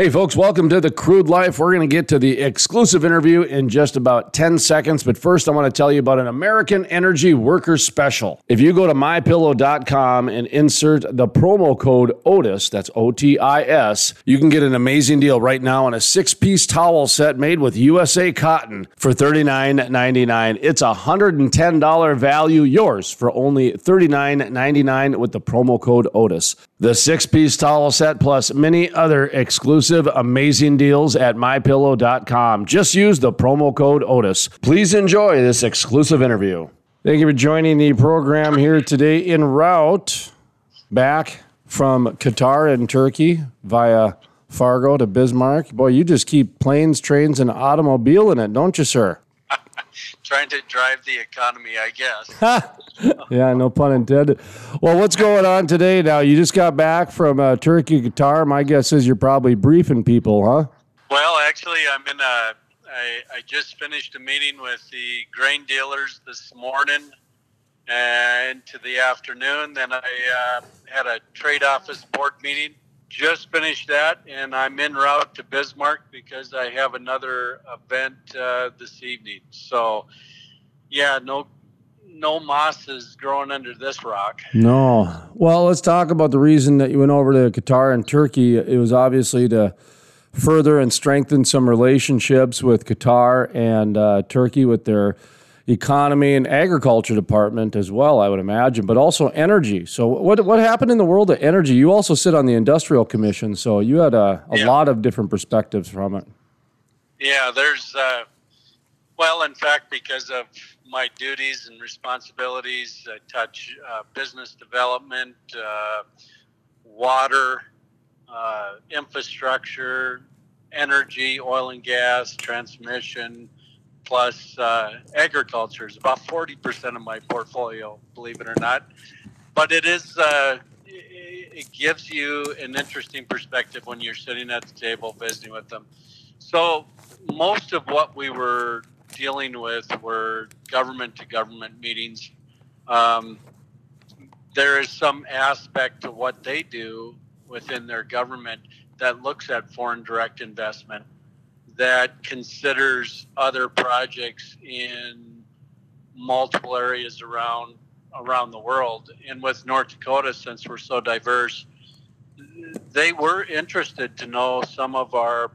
Hey, folks, welcome to the Crude Life. We're going to get to the exclusive interview in just about 10 seconds. But first, I want to tell you about an American Energy Worker Special. If you go to mypillow.com and insert the promo code OTIS, that's O T I S, you can get an amazing deal right now on a six piece towel set made with USA cotton for $39.99. It's a $110 value, yours for only $39.99 with the promo code OTIS. The six piece towel set plus many other exclusive amazing deals at mypillow.com. Just use the promo code Otis. Please enjoy this exclusive interview. Thank you for joining the program here today en route back from Qatar and Turkey via Fargo to Bismarck. Boy, you just keep planes, trains, and automobile in it, don't you, sir? Trying to drive the economy, I guess. yeah, no pun intended. Well, what's going on today now? You just got back from uh, Turkey, Qatar. My guess is you're probably briefing people, huh? Well, actually, I'm in a. I, I just finished a meeting with the grain dealers this morning and to the afternoon. Then I uh, had a trade office board meeting. Just finished that, and I'm en route to Bismarck because I have another event uh, this evening. So, yeah, no no moss is growing under this rock. No. Well, let's talk about the reason that you went over to Qatar and Turkey. It was obviously to further and strengthen some relationships with Qatar and uh, Turkey with their economy and agriculture department as well, I would imagine, but also energy. So, what what happened in the world of energy? You also sit on the industrial commission, so you had a, a yeah. lot of different perspectives from it. Yeah, there's uh, well, in fact, because of my duties and responsibilities, I touch uh, business development, uh, water, uh, infrastructure, energy, oil and gas, transmission plus uh, agriculture is about 40% of my portfolio, believe it or not. But it is, uh, it gives you an interesting perspective when you're sitting at the table visiting with them. So most of what we were dealing with were government to government meetings. Um, there is some aspect to what they do within their government that looks at foreign direct investment that considers other projects in multiple areas around around the world. And with North Dakota, since we're so diverse, they were interested to know some of our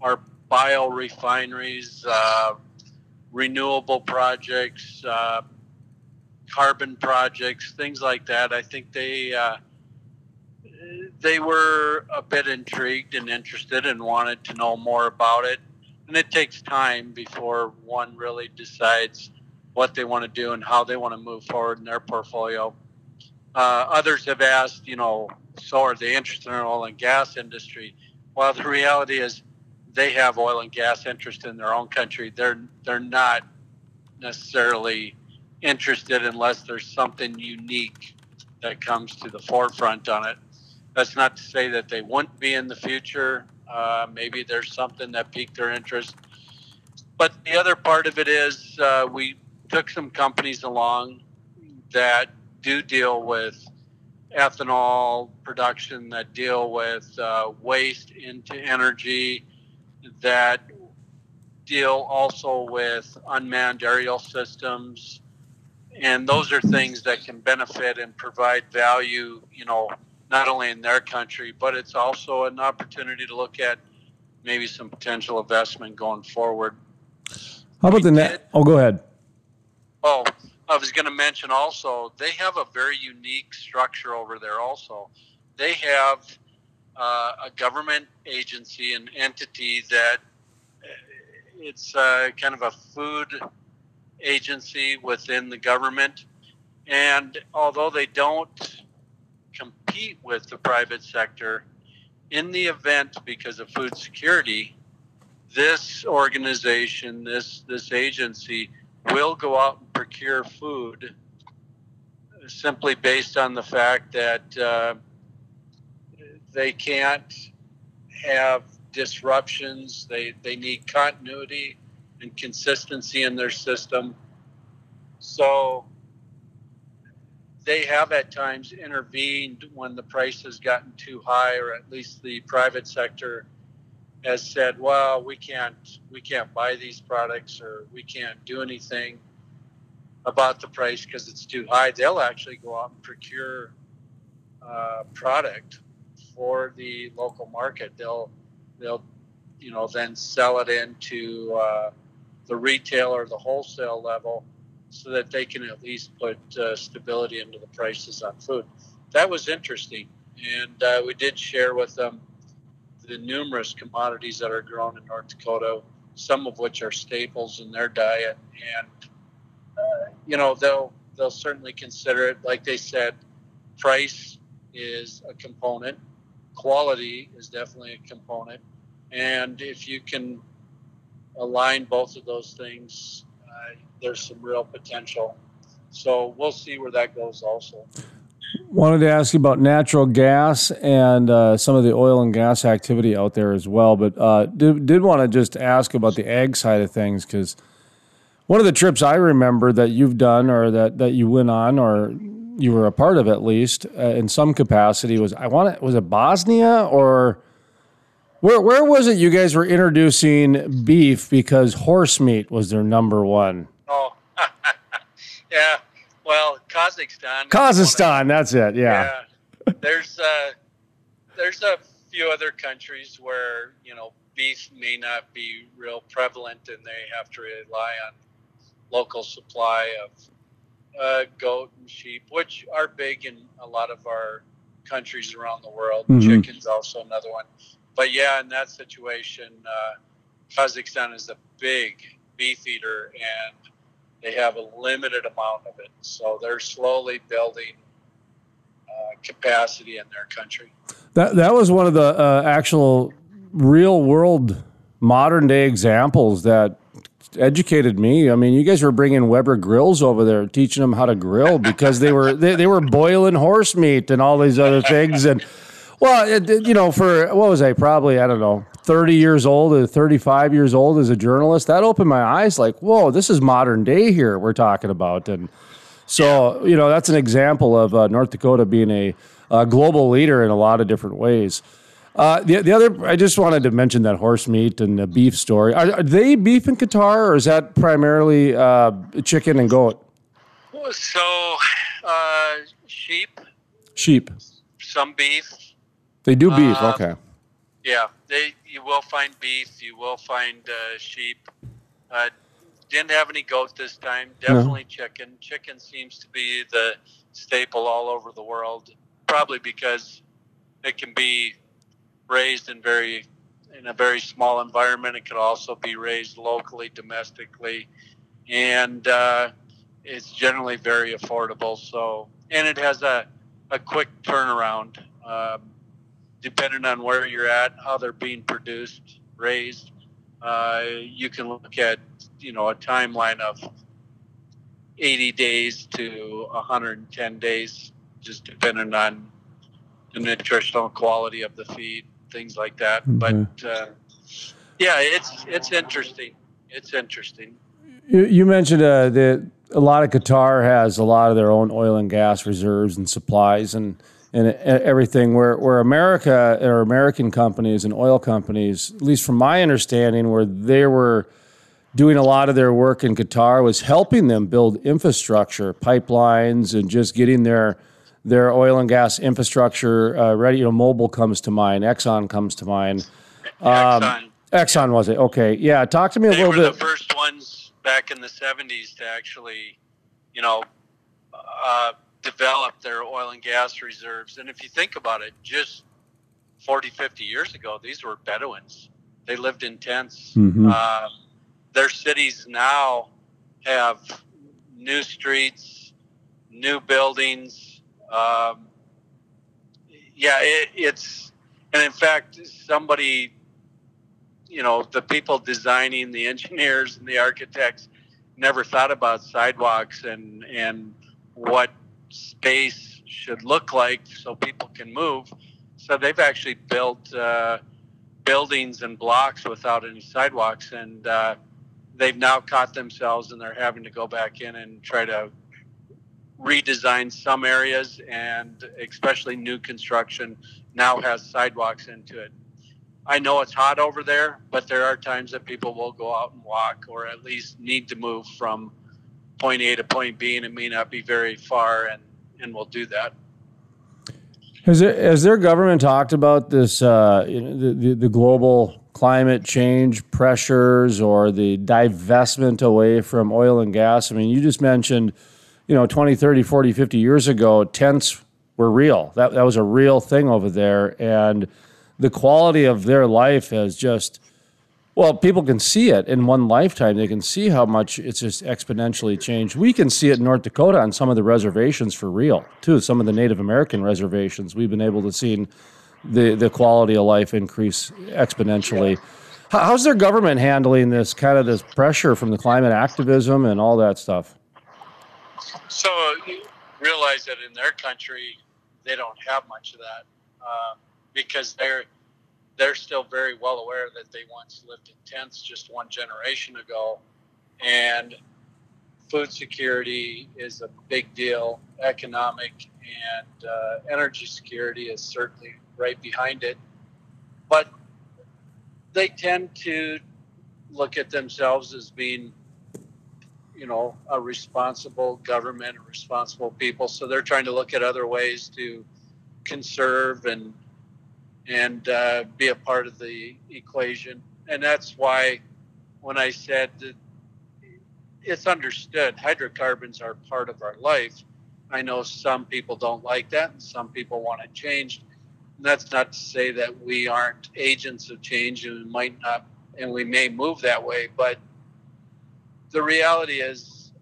our biorefineries, uh, renewable projects, uh, carbon projects, things like that. I think they uh, they were a bit intrigued and interested and wanted to know more about it. And it takes time before one really decides what they want to do and how they want to move forward in their portfolio. Uh, others have asked, you know, so are they interested in the oil and gas industry? Well, the reality is they have oil and gas interest in their own country. They're they're not necessarily interested unless there's something unique that comes to the forefront on it. That's not to say that they won't be in the future. Uh, maybe there's something that piqued their interest. But the other part of it is uh, we took some companies along that do deal with ethanol production, that deal with uh, waste into energy, that deal also with unmanned aerial systems. And those are things that can benefit and provide value, you know, not only in their country, but it's also an opportunity to look at maybe some potential investment going forward. How about we the net? Oh, go ahead. Oh, I was going to mention also, they have a very unique structure over there, also. They have uh, a government agency, an entity that uh, it's uh, kind of a food agency within the government. And although they don't compete with the private sector in the event because of food security this organization this this agency will go out and procure food simply based on the fact that uh, they can't have disruptions. They they need continuity and consistency in their system. So they have at times intervened when the price has gotten too high, or at least the private sector has said, "Well, we can't we can't buy these products or we can't do anything about the price because it's too high," they'll actually go out and procure uh, product for the local market. They'll they'll you know then sell it into uh, the retail or the wholesale level so that they can at least put uh, stability into the prices on food. That was interesting, and uh, we did share with them the numerous commodities that are grown in North Dakota, some of which are staples in their diet, and uh, you know they'll they'll certainly consider it. Like they said, price is a component, quality is definitely a component, and if you can align both of those things, uh, there's some real potential. So we'll see where that goes also. Wanted to ask you about natural gas and uh, some of the oil and gas activity out there as well, but uh, did, did want to just ask about the ag side of things because one of the trips I remember that you've done or that, that you went on or you were a part of at least uh, in some capacity was I want it was it Bosnia or where where was it you guys were introducing beef because horse meat was their number one? Oh, yeah well, Kazakhstan. Kazakhstan, that's it. Yeah. yeah. There's uh, there's a few other countries where you know beef may not be real prevalent, and they have to rely on local supply of uh, goat and sheep, which are big in a lot of our countries around the world. Mm-hmm. Chicken's also another one. But yeah, in that situation, uh, Kazakhstan is a big beef eater, and they have a limited amount of it. So they're slowly building uh, capacity in their country. That that was one of the uh, actual real world modern day examples that educated me. I mean, you guys were bringing Weber grills over there, teaching them how to grill because they were they, they were boiling horse meat and all these other things. And well, it, you know, for what was I probably I don't know 30 years old or 35 years old as a journalist, that opened my eyes like, whoa, this is modern day here we're talking about. And so, you know, that's an example of uh, North Dakota being a, a, global leader in a lot of different ways. Uh, the, the other, I just wanted to mention that horse meat and the beef story. Are, are they beef in Qatar or is that primarily uh, chicken and goat? So, uh, sheep. Sheep. Some beef. They do beef, uh, okay. Yeah, they you will find beef, you will find uh, sheep. Uh, didn't have any goat this time. Definitely no. chicken. Chicken seems to be the staple all over the world. Probably because it can be raised in very in a very small environment. It could also be raised locally, domestically, and uh, it's generally very affordable. So, and it has a a quick turnaround. Um, depending on where you're at, how they're being produced, raised, uh, you can look at you know a timeline of 80 days to 110 days, just depending on the nutritional quality of the feed, things like that. Mm-hmm. But uh, yeah, it's it's interesting. It's interesting. You, you mentioned uh, that a lot of Qatar has a lot of their own oil and gas reserves and supplies, and and everything where, where America or American companies and oil companies, at least from my understanding, where they were doing a lot of their work in Qatar was helping them build infrastructure, pipelines, and just getting their their oil and gas infrastructure uh, ready. You know, Mobil comes to mind, Exxon comes to mind. Um, Exxon. Exxon was it? Okay, yeah. Talk to me a they little bit. the first ones back in the '70s to actually, you know, uh, develop their oil and gas reserves. And if you think about it, just 40, 50 years ago, these were Bedouins. They lived in tents. Mm-hmm. Uh, their cities now have new streets, new buildings. Um, yeah, it, it's, and in fact, somebody, you know, the people designing, the engineers and the architects never thought about sidewalks and, and what space should look like so people can move. So they've actually built uh, buildings and blocks without any sidewalks, and uh, they've now caught themselves and they're having to go back in and try to redesign some areas, and especially new construction now has sidewalks into it. I know it's hot over there, but there are times that people will go out and walk or at least need to move from point A to point B, and it may not be very far, and, and we'll do that. Has, there, has their government talked about this, uh, the, the, the global climate change pressures or the divestment away from oil and gas? I mean, you just mentioned, you know, 20, 30, 40, 50 years ago, tents were real. That, that was a real thing over there. And the quality of their life has just well people can see it in one lifetime. They can see how much it's just exponentially changed. We can see it in north dakota on some of the reservations for real too some of the native american reservations. We've been able to see the, the quality of life increase exponentially. How's their government handling this kind of this pressure from the climate activism and all that stuff? So you realize that in their country they don't have much of that uh, because they're they're still very well aware that they once lived in tents just one generation ago, and food security is a big deal. Economic and uh, energy security is certainly right behind it, but they tend to look at themselves as being you know a responsible government a responsible people so they're trying to look at other ways to conserve and and uh, be a part of the equation. And that's why when I said that it's understood hydrocarbons are part of our life. I know some people don't like that and some people want it changed. And that's not to say that we aren't agents of change and we might not and we may move that way, but the reality is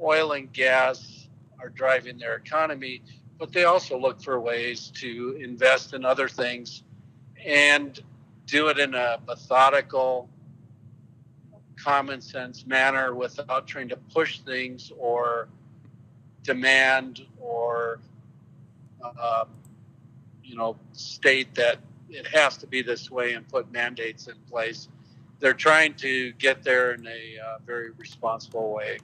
oil and gas are driving their economy but they also look for ways to invest in other things and do it in a methodical, common sense manner without trying to push things or demand or uh, you know state that it has to be this way and put mandates in place. They're trying to get there in a uh, very responsible way,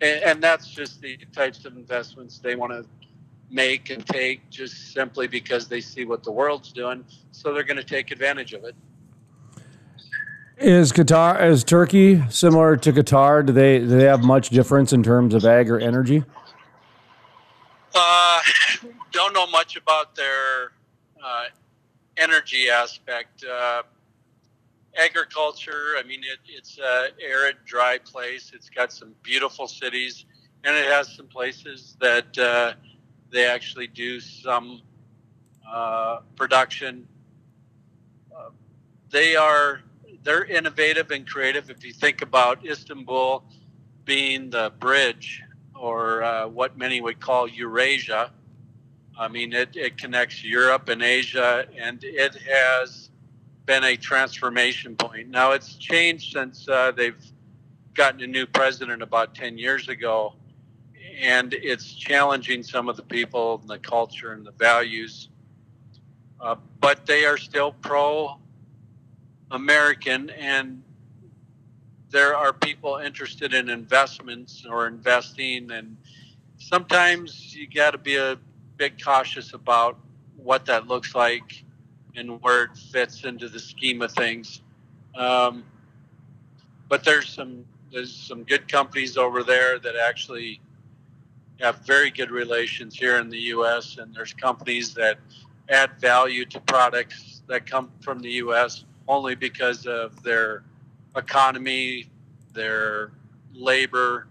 and, and that's just the types of investments they want to make and take just simply because they see what the world's doing. So they're going to take advantage of it. Is Qatar, is Turkey similar to Qatar? Do they do they have much difference in terms of ag or energy? Uh, don't know much about their uh, energy aspect. Uh, agriculture, I mean, it, it's an arid, dry place. It's got some beautiful cities, and it has some places that uh, they actually do some uh, production. Uh, they are they're innovative and creative. If you think about Istanbul being the bridge, or uh, what many would call Eurasia, I mean it, it connects Europe and Asia, and it has been a transformation point. Now it's changed since uh, they've gotten a new president about ten years ago and it's challenging some of the people and the culture and the values. Uh, but they are still pro American, and there are people interested in investments or investing. And sometimes you got to be a bit cautious about what that looks like and where it fits into the scheme of things. Um, but there's some there's some good companies over there that actually have very good relations here in the U.S. and there's companies that add value to products that come from the U.S. only because of their economy, their labor,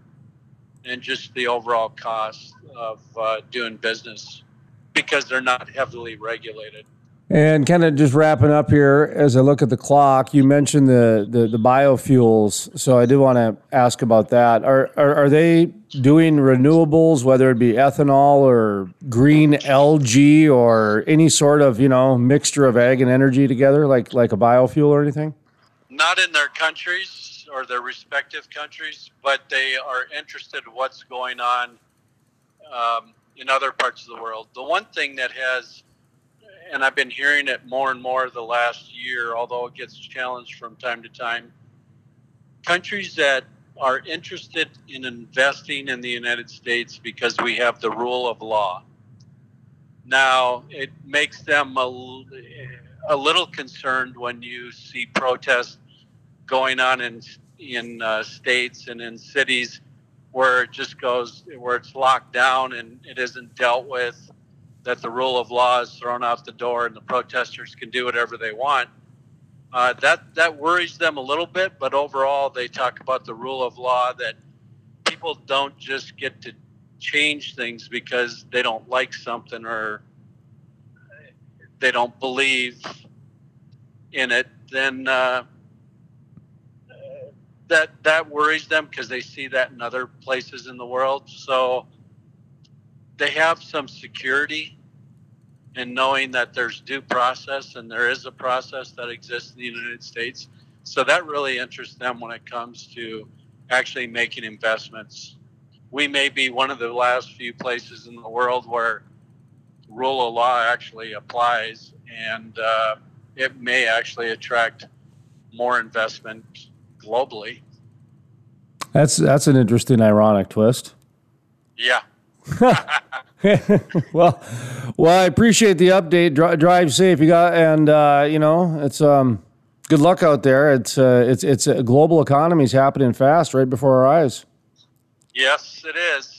and just the overall cost of uh, doing business because they're not heavily regulated. And kind of just wrapping up here, as I look at the clock, you mentioned the the, the biofuels, so I do want to ask about that. Are, are, are they doing renewables, whether it be ethanol or green algae or any sort of you know mixture of ag and energy together, like like a biofuel or anything? Not in their countries or their respective countries, but they are interested in what's going on um, in other parts of the world. The one thing that has and I've been hearing it more and more the last year, although it gets challenged from time to time. Countries that are interested in investing in the United States because we have the rule of law. Now, it makes them a, a little concerned when you see protests going on in in uh, states and in cities where it just goes where it's locked down and it isn't dealt with that the rule of law is thrown out the door and the protesters can do whatever they want uh, that that worries them a little bit but overall they talk about the rule of law that people don't just get to change things because they don't like something or they don't believe in it then uh, that that worries them because they see that in other places in the world. So they have some security in knowing that there's due process and there is a process that exists in the United States. So that really interests them when it comes to actually making investments. We may be one of the last few places in the world where rule of law actually applies, and uh, it may actually attract more investment globally. That's that's an interesting, ironic twist. Yeah. well, well, I appreciate the update. Dri- drive safe, you got, and uh, you know, it's um, good luck out there. It's uh, it's it's a global economy is happening fast right before our eyes. Yes, it is.